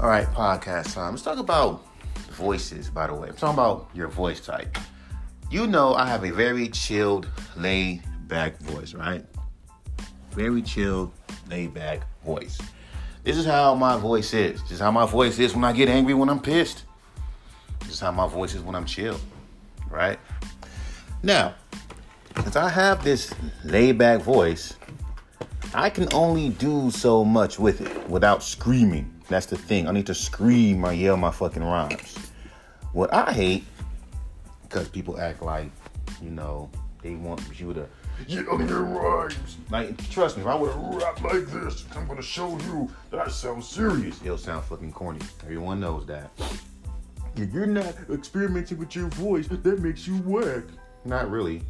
All right, podcast time. Let's talk about voices, by the way. I'm talking about your voice type. You know, I have a very chilled, laid back voice, right? Very chilled, laid back voice. This is how my voice is. This is how my voice is when I get angry, when I'm pissed. This is how my voice is when I'm chill, right? Now, since I have this laid back voice, I can only do so much with it without screaming. That's the thing. I need to scream or yell my fucking rhymes. What I hate, because people act like, you know, they want you to yell your rhymes. Like, trust me, if I would rap like this, I'm gonna show you that I sound serious. It'll sound fucking corny. Everyone knows that. If you're not experimenting with your voice, that makes you whack. Not really.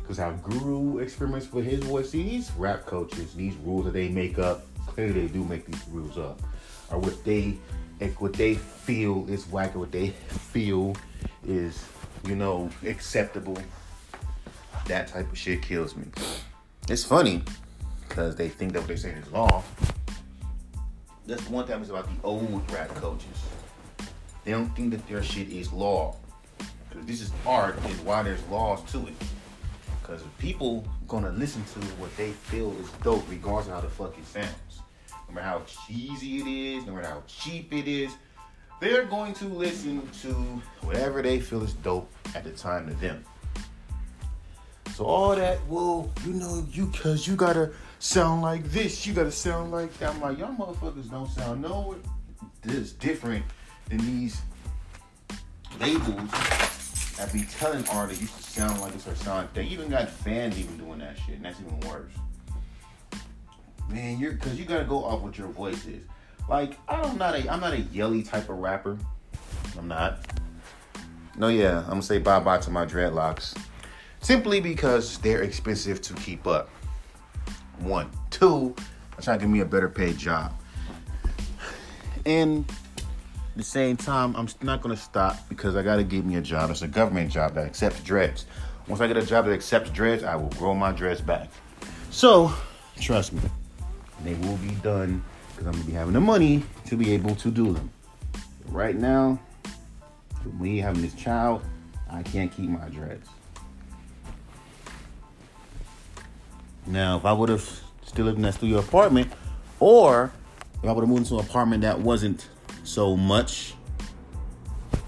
Because how Guru experiments with his voice, these rap coaches, these rules that they make up, clearly they do make these rules up, or what they what they feel is whack, or what they feel is, you know, acceptable. That type of shit kills me. It's funny because they think that what they're saying is law. That's one time it's about the old rap coaches. They don't think that their shit is law. Because this is art, is why there's laws to it. Because people gonna listen to what they feel is dope, regardless of how the fuck it sounds. No matter how cheesy it is, no matter how cheap it is, they're going to listen to whatever they feel is dope at the time to them. So all that, well, you know, you cause you gotta sound like this, you gotta sound like that. I'm like, y'all motherfuckers don't sound no this different than these labels that be telling artists used to sound like this or sound they even got fans even doing that shit, and that's even worse. Man, you're cause you gotta go off what your voice is. Like, I'm not a I'm not a yelly type of rapper. I'm not. No, yeah, I'm gonna say bye bye to my dreadlocks. Simply because they're expensive to keep up. One. Two, I'm trying to give me a better paid job. And at the same time, I'm not gonna stop because I gotta give me a job. It's a government job that accepts dreads. Once I get a job that accepts dreads, I will grow my dreads back. So, trust me, they will be done because I'm gonna be having the money to be able to do them. Right now, me having this child, I can't keep my dreads. Now, if I would have still lived in that studio apartment, or if I would have moved into an apartment that wasn't so much,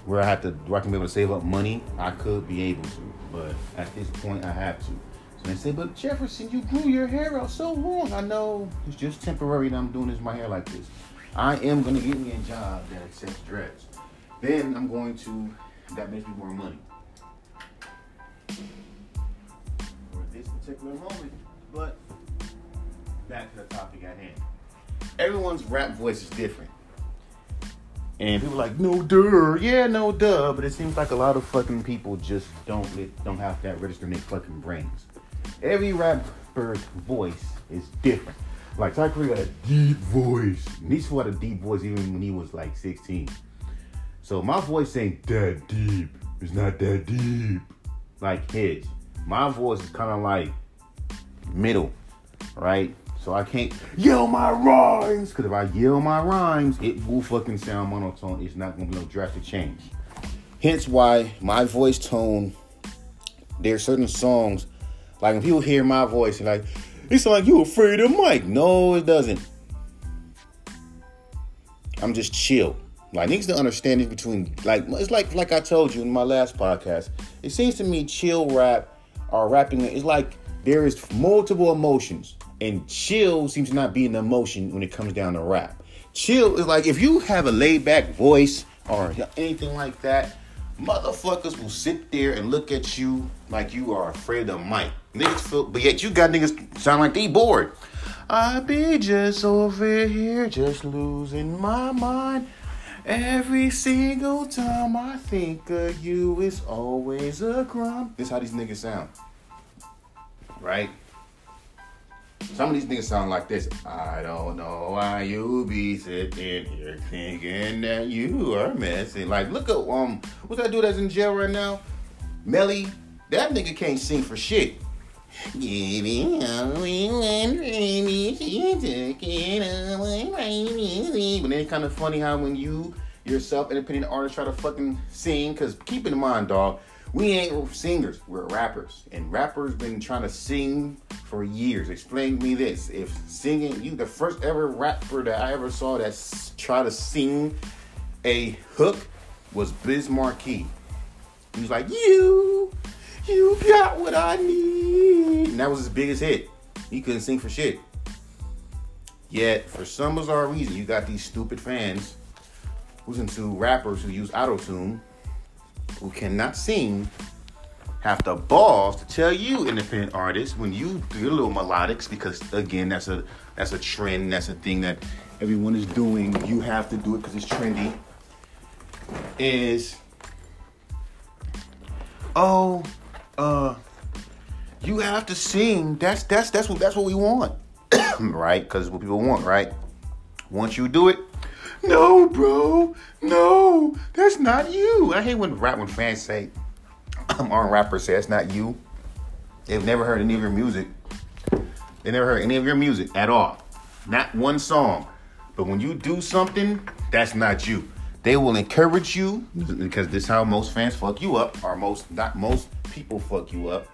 where I had to, where I can be able to save up money, I could be able to. But at this point, I have to. So they say, but Jefferson, you grew your hair out so long. I know it's just temporary that I'm doing this my hair like this. I am gonna get me a job that accepts dreads. Then I'm going to that makes me more money. For this particular moment, but back to the topic at hand. Everyone's rap voice is different. And people like, no duh, yeah, no duh. But it seems like a lot of fucking people just don't don't have that register in their fucking brains. Every rapper's voice is different. Like Ty got a deep voice. He's had a deep voice even when he was like 16. So my voice ain't that deep. It's not that deep. Like his. My voice is kind of like middle, right? So I can't yell my rhymes. Cause if I yell my rhymes, it will fucking sound monotone. It's not gonna be no drastic change. Hence why my voice tone, there are certain songs, like when people hear my voice and like, it's like you afraid of Mike. No, it doesn't. I'm just chill. Like niggas don't understand it between like it's like like I told you in my last podcast. It seems to me chill rap or rapping is like there is multiple emotions, and chill seems to not be an emotion when it comes down to rap. Chill is like if you have a laid back voice or anything like that, motherfuckers will sit there and look at you like you are afraid of Mike. Niggas feel, but yet you got niggas sound like they bored. I be just over here, just losing my mind. Every single time I think of you, it's always a crime. This how these niggas sound right? Some of these niggas sound like this. I don't know why you be sitting here thinking that you are messing. Like, look at um, what's that dude that's in jail right now? Melly. That nigga can't sing for shit. Giving away one funny, but then it's kind of funny how when you yourself, independent artist, try to fucking sing. Cause keep in mind, dog, we ain't singers, we're rappers. And rappers been trying to sing for years. Explain me this. If singing, you the first ever rapper that I ever saw that try to sing a hook was Biz Markie. He was like, you, you got what I need. And that was his biggest hit. He couldn't sing for shit. Yet, for some bizarre reason, you got these stupid fans who's into rappers who use autotune who cannot sing have the balls to tell you independent artists when you do your little melodics because again that's a that's a trend that's a thing that everyone is doing. You have to do it because it's trendy. Is oh uh you have to sing. That's that's that's what that's what we want right? Because what people want right? Once you do it no, bro. No, that's not you. I hate when rap when fans say, um, our rappers say that's not you. They've never heard any of your music. They never heard any of your music at all. Not one song. But when you do something, that's not you. They will encourage you because this is how most fans fuck you up, or most not most people fuck you up.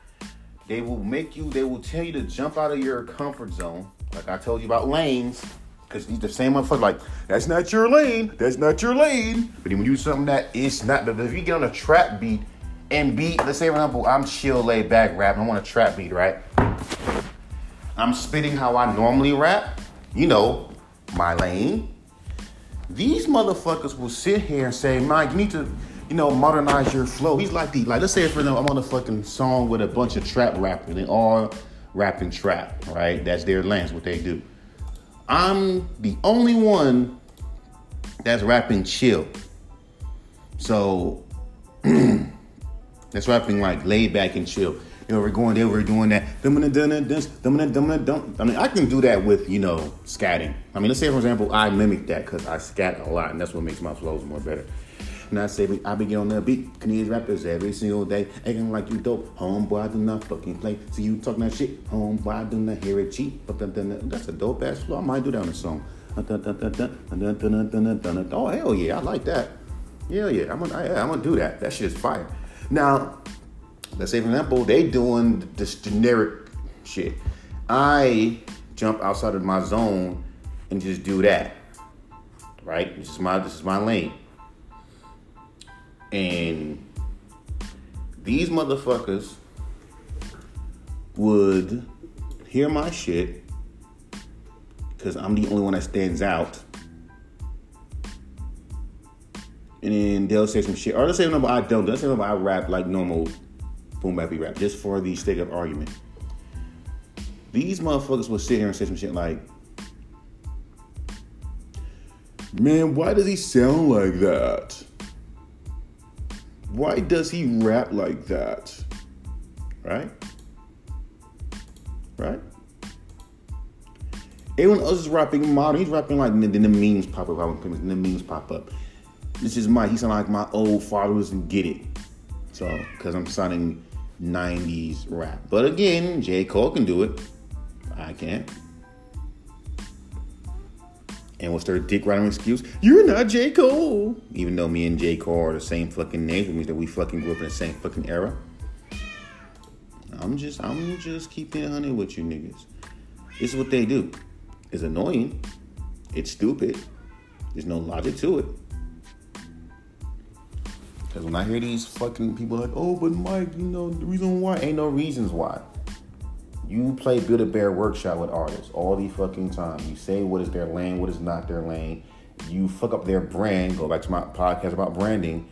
They will make you. They will tell you to jump out of your comfort zone, like I told you about lanes. Cause he's the same motherfucker. Like that's not your lane. That's not your lane. But when you do something that is not. But if you get on a trap beat and beat, let's say for example, I'm chill, laid back rap. I want a trap beat, right? I'm spitting how I normally rap. You know, my lane. These motherfuckers will sit here and say, Mike, you need to, you know, modernize your flow. He's like the like. Let's say for example, I'm on a fucking song with a bunch of trap rappers. They all rapping trap, right? That's their lane. What they do. I'm the only one that's rapping chill. So that's rapping like laid back and chill. You know, we're going there, we're doing that. I mean, I can do that with, you know, scatting. I mean, let's say, for example, I mimic that because I scat a lot, and that's what makes my flows more better. And I say, I be on the beat, Canadian rappers every single day, acting like you dope. Homeboy, I do not fucking play. See you talking that shit. Homeboy, I do not hear it cheap. But that's a dope ass flow. I might do that on a song. Oh hell yeah, I like that. Hell yeah, I'm gonna, I, I'm gonna do that. That shit is fire. Now, let's say for example, they doing this generic shit. I jump outside of my zone and just do that. Right? This is my this is my lane. And these motherfuckers would hear my shit because I'm the only one that stands out. And then they'll say some shit. Or let's say no, I don't. Let's say no, I rap like normal boom bappy rap, just for the sake of argument. These motherfuckers will sit here and say some shit like, Man, why does he sound like that? Why does he rap like that? Right? Right? Everyone else is rapping modern. He's rapping like then the memes pop up. Then the memes pop up. This is my. He sound like my old father doesn't get it. So, because I'm sounding 90s rap. But again, J. Cole can do it. I can't. And what's their dick riding excuse? You're not J. Cole. Even though me and J. Cole are the same fucking names, which means that we fucking grew up in the same fucking era. I'm just, I'm just keeping it honey with you niggas. This is what they do. It's annoying. It's stupid. There's no logic to it. Because when I hear these fucking people like, oh, but Mike, you know, the reason why ain't no reasons why. You play Build a Bear Workshop with artists all the fucking time. You say what is their lane, what is not their lane. You fuck up their brand. Go back to my podcast about branding,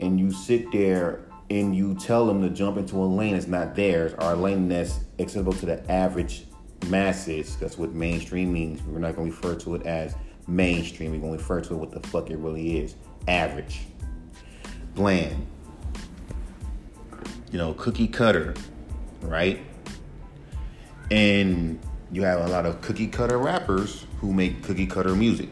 and you sit there and you tell them to jump into a lane that's not theirs, or a lane that's accessible to the average masses. That's what mainstream means. We're not going to refer to it as mainstream. We're going to refer to it what the fuck it really is: average, bland. You know, cookie cutter, right? And you have a lot of cookie cutter rappers who make cookie cutter music.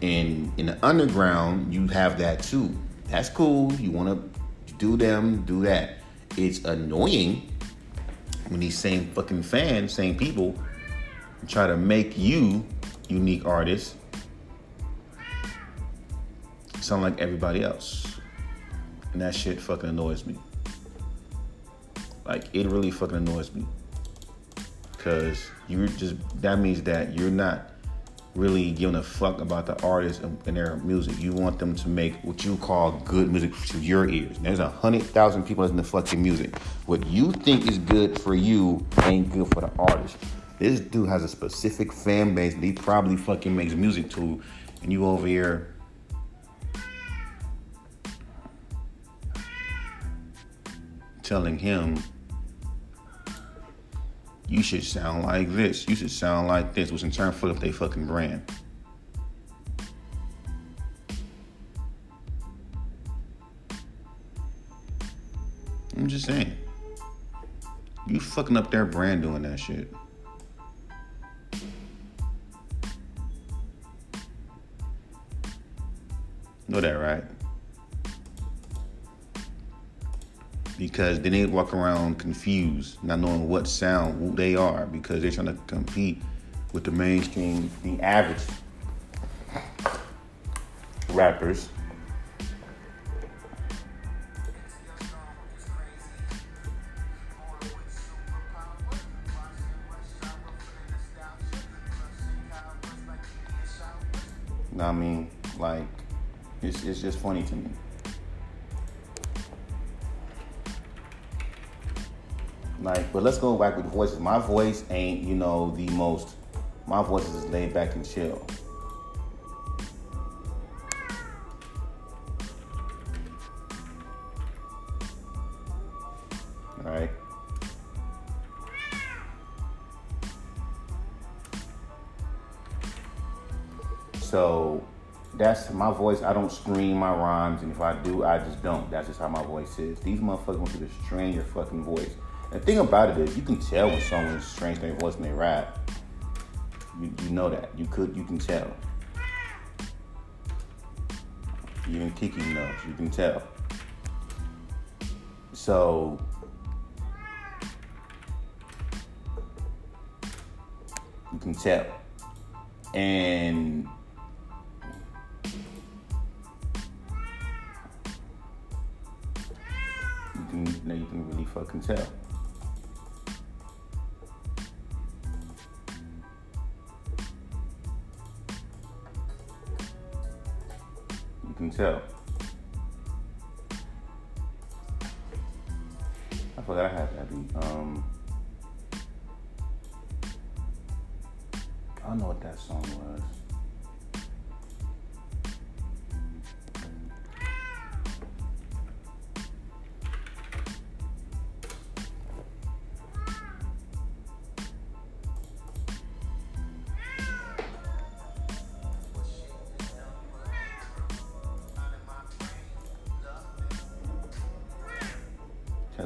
And in the underground, you have that too. That's cool. You want to do them, do that. It's annoying when these same fucking fans, same people, try to make you unique artists sound like everybody else. And that shit fucking annoys me. Like it really fucking annoys me. Cause you're just that means that you're not really giving a fuck about the artist and their music. You want them to make what you call good music to your ears. There's a hundred thousand people listening to fucking music. What you think is good for you ain't good for the artist. This dude has a specific fan base that he probably fucking makes music to, and you over here. Telling him you should sound like this. You should sound like this, which in turn up their fucking brand. I'm just saying. You fucking up their brand doing that shit. Know that, right? Because then they walk around confused, not knowing what sound they are because they're trying to compete with the mainstream, the average rappers. I mean, like, it's, it's just funny to me. Like, but let's go back with the voices. My voice ain't, you know, the most. My voice is laid back and chill. Right. So that's my voice. I don't scream my rhymes, and if I do, I just don't. That's just how my voice is. These motherfuckers want you to strain your fucking voice. The thing about it is, you can tell when someone's strange their voice when they rap. You, you know that. You could. You can tell. Even Kiki knows. You can tell. So. You can tell. And you can you can really fucking tell. Tell. I forgot I had that beat. Um, I don't know what that song was.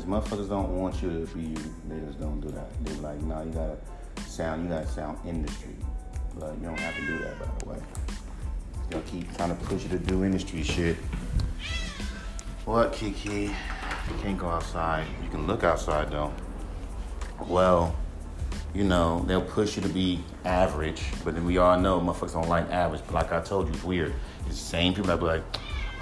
Motherfuckers don't want you to be you. They just don't do that. They're like, no, you gotta sound, you gotta sound industry. But you don't have to do that, by the way. They'll keep trying to push you to do industry shit. What, Kiki? You can't go outside. You can look outside, though. Well, you know, they'll push you to be average, but then we all know motherfuckers don't like average. But like I told you, it's weird. It's the same people that be like,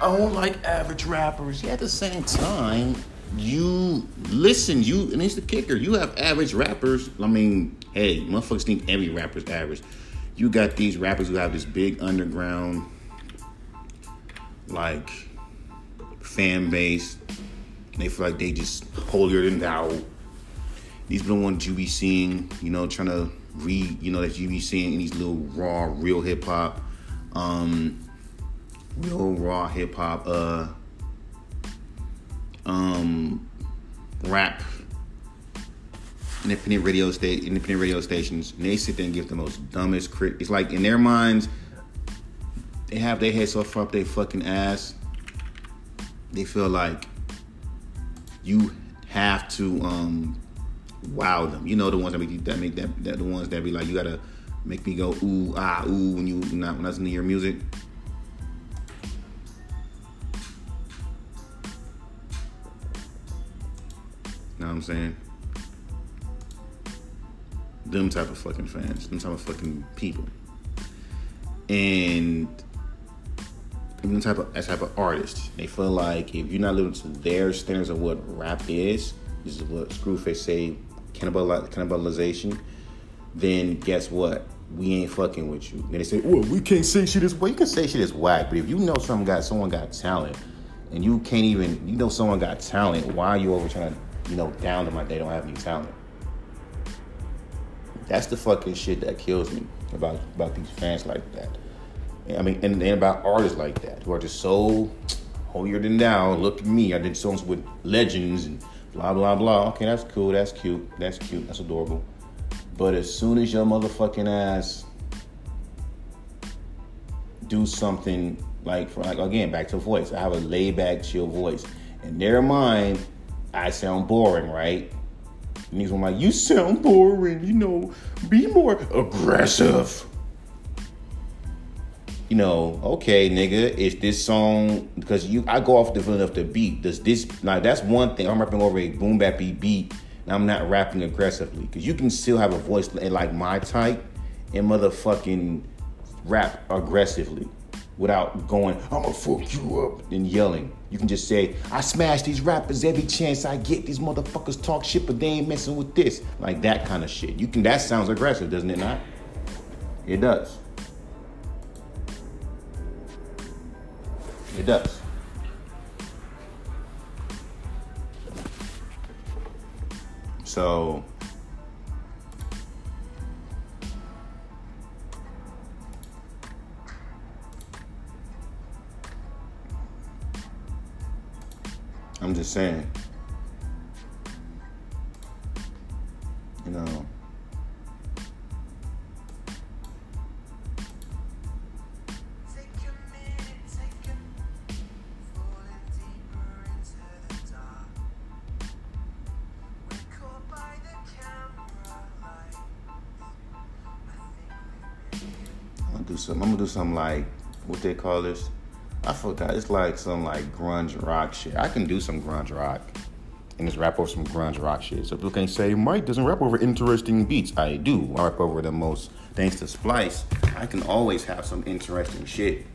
I don't like average rappers. Yeah, at the same time, you listen, you and it's the kicker. You have average rappers. I mean, hey, motherfuckers think every rapper's average. You got these rappers who have this big underground, like, fan base. they feel like they just holier than thou. These are the ones you be seeing, you know, trying to read, you know, that you be seeing in these little raw, real hip hop, um, real raw hip hop, uh, um, rap independent radio state independent radio stations and they sit there and give the most dumbest crit it's like in their minds they have their head so far up their fucking ass they feel like you have to um wow them. You know the ones that make that make that, that the ones that be like you gotta make me go ooh ah ooh when you not when I listen to your music know what I'm saying? Them type of fucking fans, them type of fucking people. And the type of that type of artist. They feel like if you're not living to their standards of what rap is, this is what Screwface say, cannibalization. Then guess what? We ain't fucking with you. Then they say, well, we can't say shit is well. You can say shit is whack, but if you know someone got someone got talent, and you can't even you know someone got talent, why are you over trying to you know down them like they don't have any talent? That's the fucking shit that kills me about about these fans like that. I mean, and, and about artists like that who are just so holier than thou. Look at me, I did songs with legends and blah blah blah. Okay, that's cool, that's cute, that's cute, that's adorable. But as soon as your motherfucking ass do something like, for, like again, back to voice. I have a laid back, chill voice. In their mind, I sound boring, right? And are like, you sound boring, you know, be more aggressive you know, okay, nigga, is this song because you I go off the feeling of the beat. Does this like that's one thing I'm rapping over a boom bap beat and I'm not rapping aggressively because you can still have a voice like my type and motherfucking rap aggressively without going, I'ma fuck you up and yelling. You can just say, I smash these rappers every chance I get. These motherfuckers talk shit, but they ain't messing with this. Like that kind of shit. You can that sounds aggressive, doesn't it not? It does. It does. So I'm just saying. You know. something. I'm gonna do something like what they call this. I forgot. It's like some like grunge rock shit. I can do some grunge rock and just rap over some grunge rock shit. So people can say Mike doesn't rap over interesting beats. I do. I rap over the most. Thanks to Splice, I can always have some interesting shit.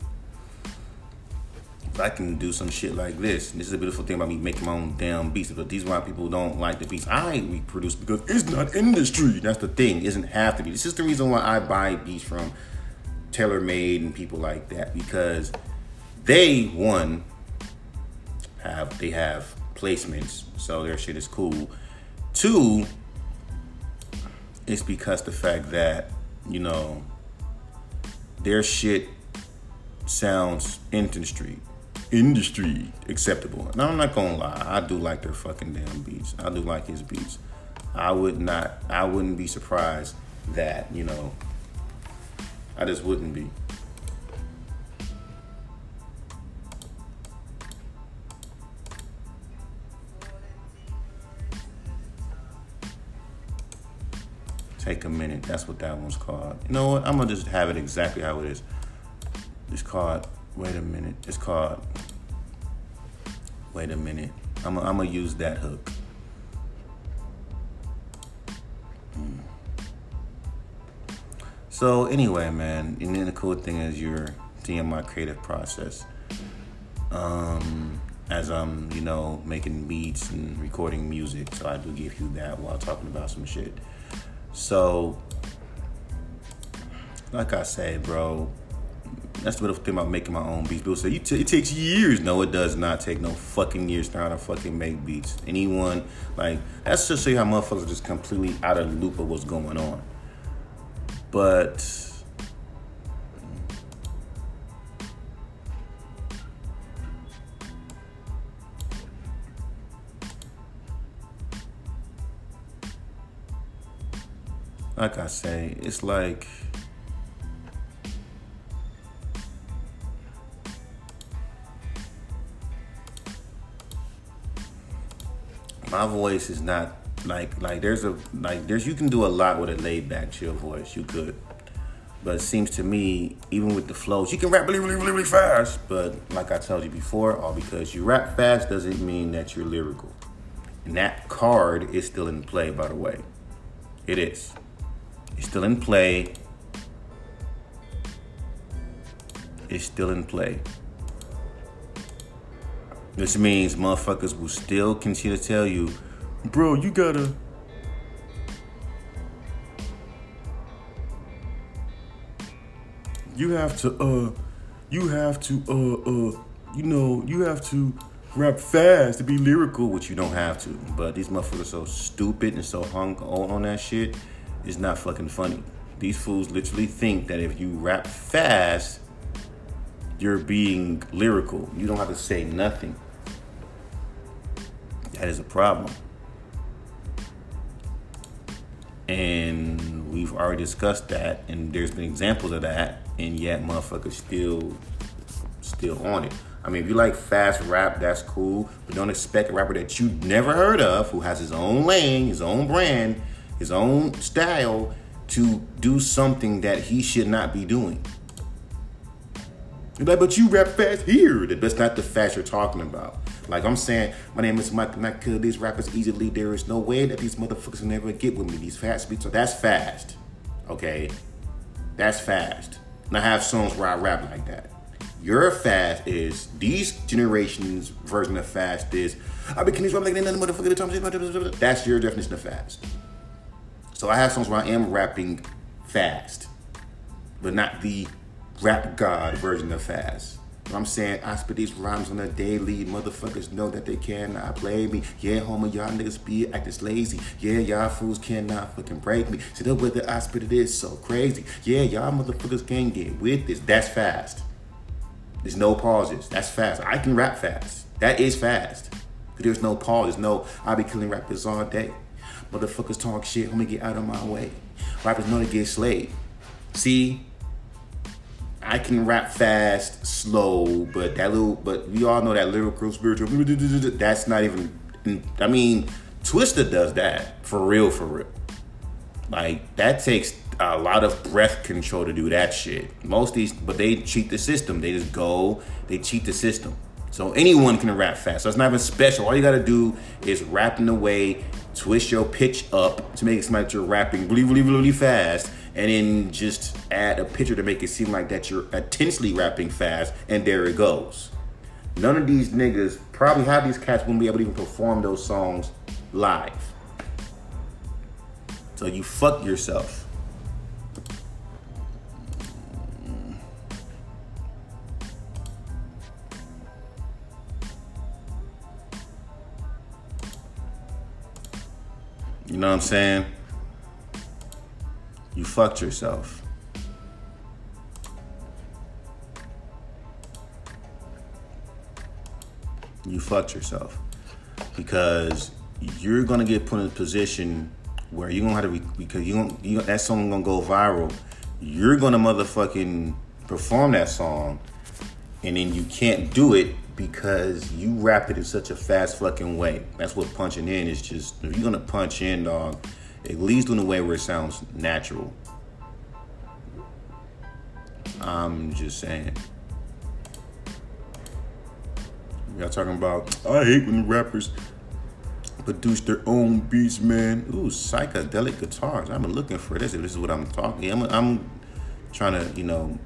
If I can do some shit like this, this is a beautiful thing about me making my own damn beats. But these why people don't like the beats I reproduce because it's not industry. That's the thing. It doesn't have to be. This is the reason why I buy beats from TaylorMade and people like that because they one have they have placements, so their shit is cool. Two, it's because the fact that you know their shit sounds industry industry acceptable. Now I'm not gonna lie, I do like their fucking damn beats. I do like his beats. I would not I wouldn't be surprised that, you know, I just wouldn't be. Take a minute. That's what that one's called. You know what? I'm gonna just have it exactly how it is. It's called. Wait a minute. It's called. Wait a minute. I'm gonna, I'm use that hook. So anyway, man, and then the cool thing is you're seeing my creative process. Um, as I'm, you know, making beats and recording music, so I do give you that while talking about some shit. So, like I said, bro, that's the thing about making my own beats. People say it takes years. No, it does not take no fucking years how to fucking make beats. Anyone like that's just show you how motherfuckers just completely out of loop of what's going on. But like I say, it's like my voice is not like like there's a like there's you can do a lot with a laid back chill voice. You could. But it seems to me, even with the flows, you can rap really, really, really, really fast. But like I told you before, all because you rap fast doesn't mean that you're lyrical. And that card is still in play, by the way. It is. It's still in play. It's still in play. This means motherfuckers will still continue to tell you, bro, you gotta. You have to, uh, you have to, uh, uh, you know, you have to rap fast to be lyrical, which you don't have to. But these motherfuckers are so stupid and so hung on, on that shit, it's not fucking funny. These fools literally think that if you rap fast, you're being lyrical. You don't have to say nothing. That is a problem. And we've already discussed that, and there's been examples of that, and yet motherfuckers still still on it. I mean, if you like fast rap, that's cool, but don't expect a rapper that you never heard of, who has his own lane, his own brand, his own style, to do something that he should not be doing. You're like, but you rap fast here. That's not the fast you're talking about. Like I'm saying, my name is Mike, and I kill these rappers easily. There is no way that these motherfuckers will never get with me. These fast beats, so that's fast. Okay? That's fast. And I have songs where I rap like that. Your fast is these generations' version of fast is I be killing these rap like nothing motherfucker. That's your definition of fast. So I have songs where I am rapping fast, but not the rap god version of fast. I'm saying I spit these rhymes on a daily. Motherfuckers know that they cannot play me. Yeah, homie, y'all niggas be acting lazy. Yeah, y'all fools cannot fucking break me. See the way that I spit it is so crazy. Yeah, y'all motherfuckers can't get with this. That's fast. There's no pauses. That's fast. I can rap fast. That is fast. There's no pause. There's no, I be killing rappers all day. Motherfuckers talk shit. Homie, get out of my way. Rappers know to get slayed. See, I can rap fast, slow, but that little, but we all know that lyrical, spiritual. That's not even. I mean, Twista does that for real, for real. Like that takes a lot of breath control to do that shit. Most these, but they cheat the system. They just go, they cheat the system. So anyone can rap fast. So it's not even special. All you gotta do is rap in a way, twist your pitch up to make it seem like you're rapping really, really, really fast and then just add a picture to make it seem like that you're intensely rapping fast, and there it goes. None of these niggas, probably half these cats wouldn't be able to even perform those songs live. So you fuck yourself. You know what I'm saying? you fucked yourself. You fucked yourself because you're gonna get put in a position where you're gonna have to because you don't you, that song gonna go viral. You're gonna motherfucking perform that song, and then you can't do it because you rap it in such a fast fucking way. That's what punching in is. Just if you're gonna punch in, dog at least in a way where it sounds natural. I'm just saying. Y'all talking about, I hate when rappers produce their own beats, man. Ooh, psychedelic guitars. I've been looking for this. If this is what I'm talking, I'm, I'm trying to, you know,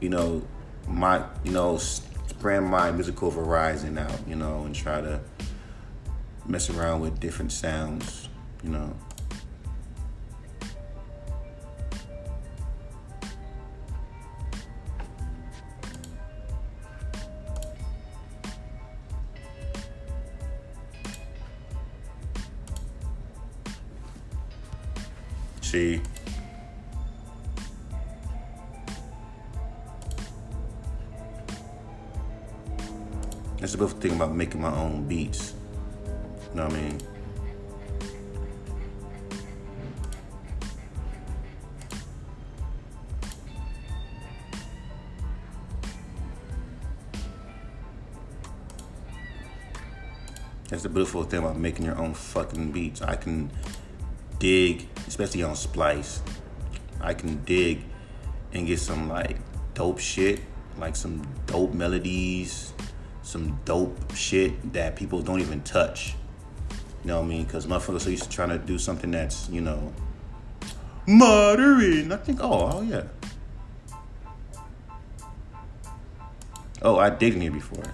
you know, my, you know, spread my musical horizon out, you know, and try to mess around with different sounds, you know. See? That's the beautiful thing about making my own beats. You know what I mean? That's the beautiful thing about making your own fucking beats. I can dig, especially on Splice. I can dig and get some like dope shit, like some dope melodies, some dope shit that people don't even touch. You know what I mean? Because motherfuckers are used to trying to do something that's, you know, modern. I think, oh, oh yeah. Oh, I did here before.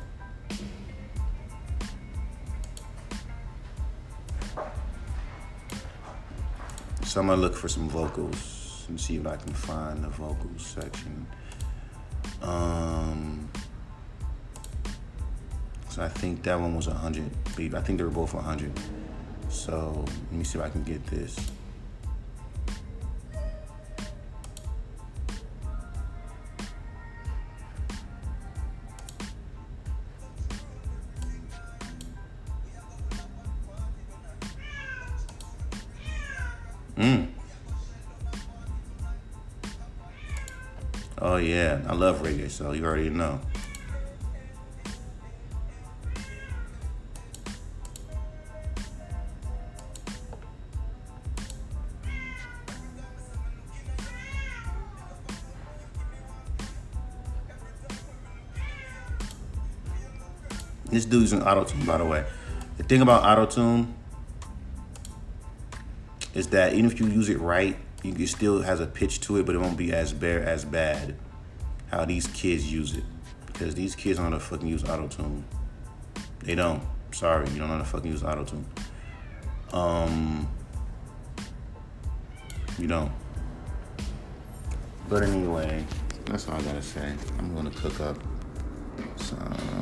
So I'm gonna look for some vocals and see if I can find the vocals section. Um so I think that one was 100 beat. I think they were both 100. So let me see if I can get this. Mm. Oh yeah, I love reggae, so you already know. This dude's an auto tune, by the way. The thing about auto tune is that even if you use it right, it still has a pitch to it, but it won't be as bare as bad how these kids use it. Because these kids don't know how to fucking use auto tune. They don't. Sorry, you don't know how to fucking use auto tune. Um, you don't. But anyway, that's all I gotta say. I'm gonna cook up some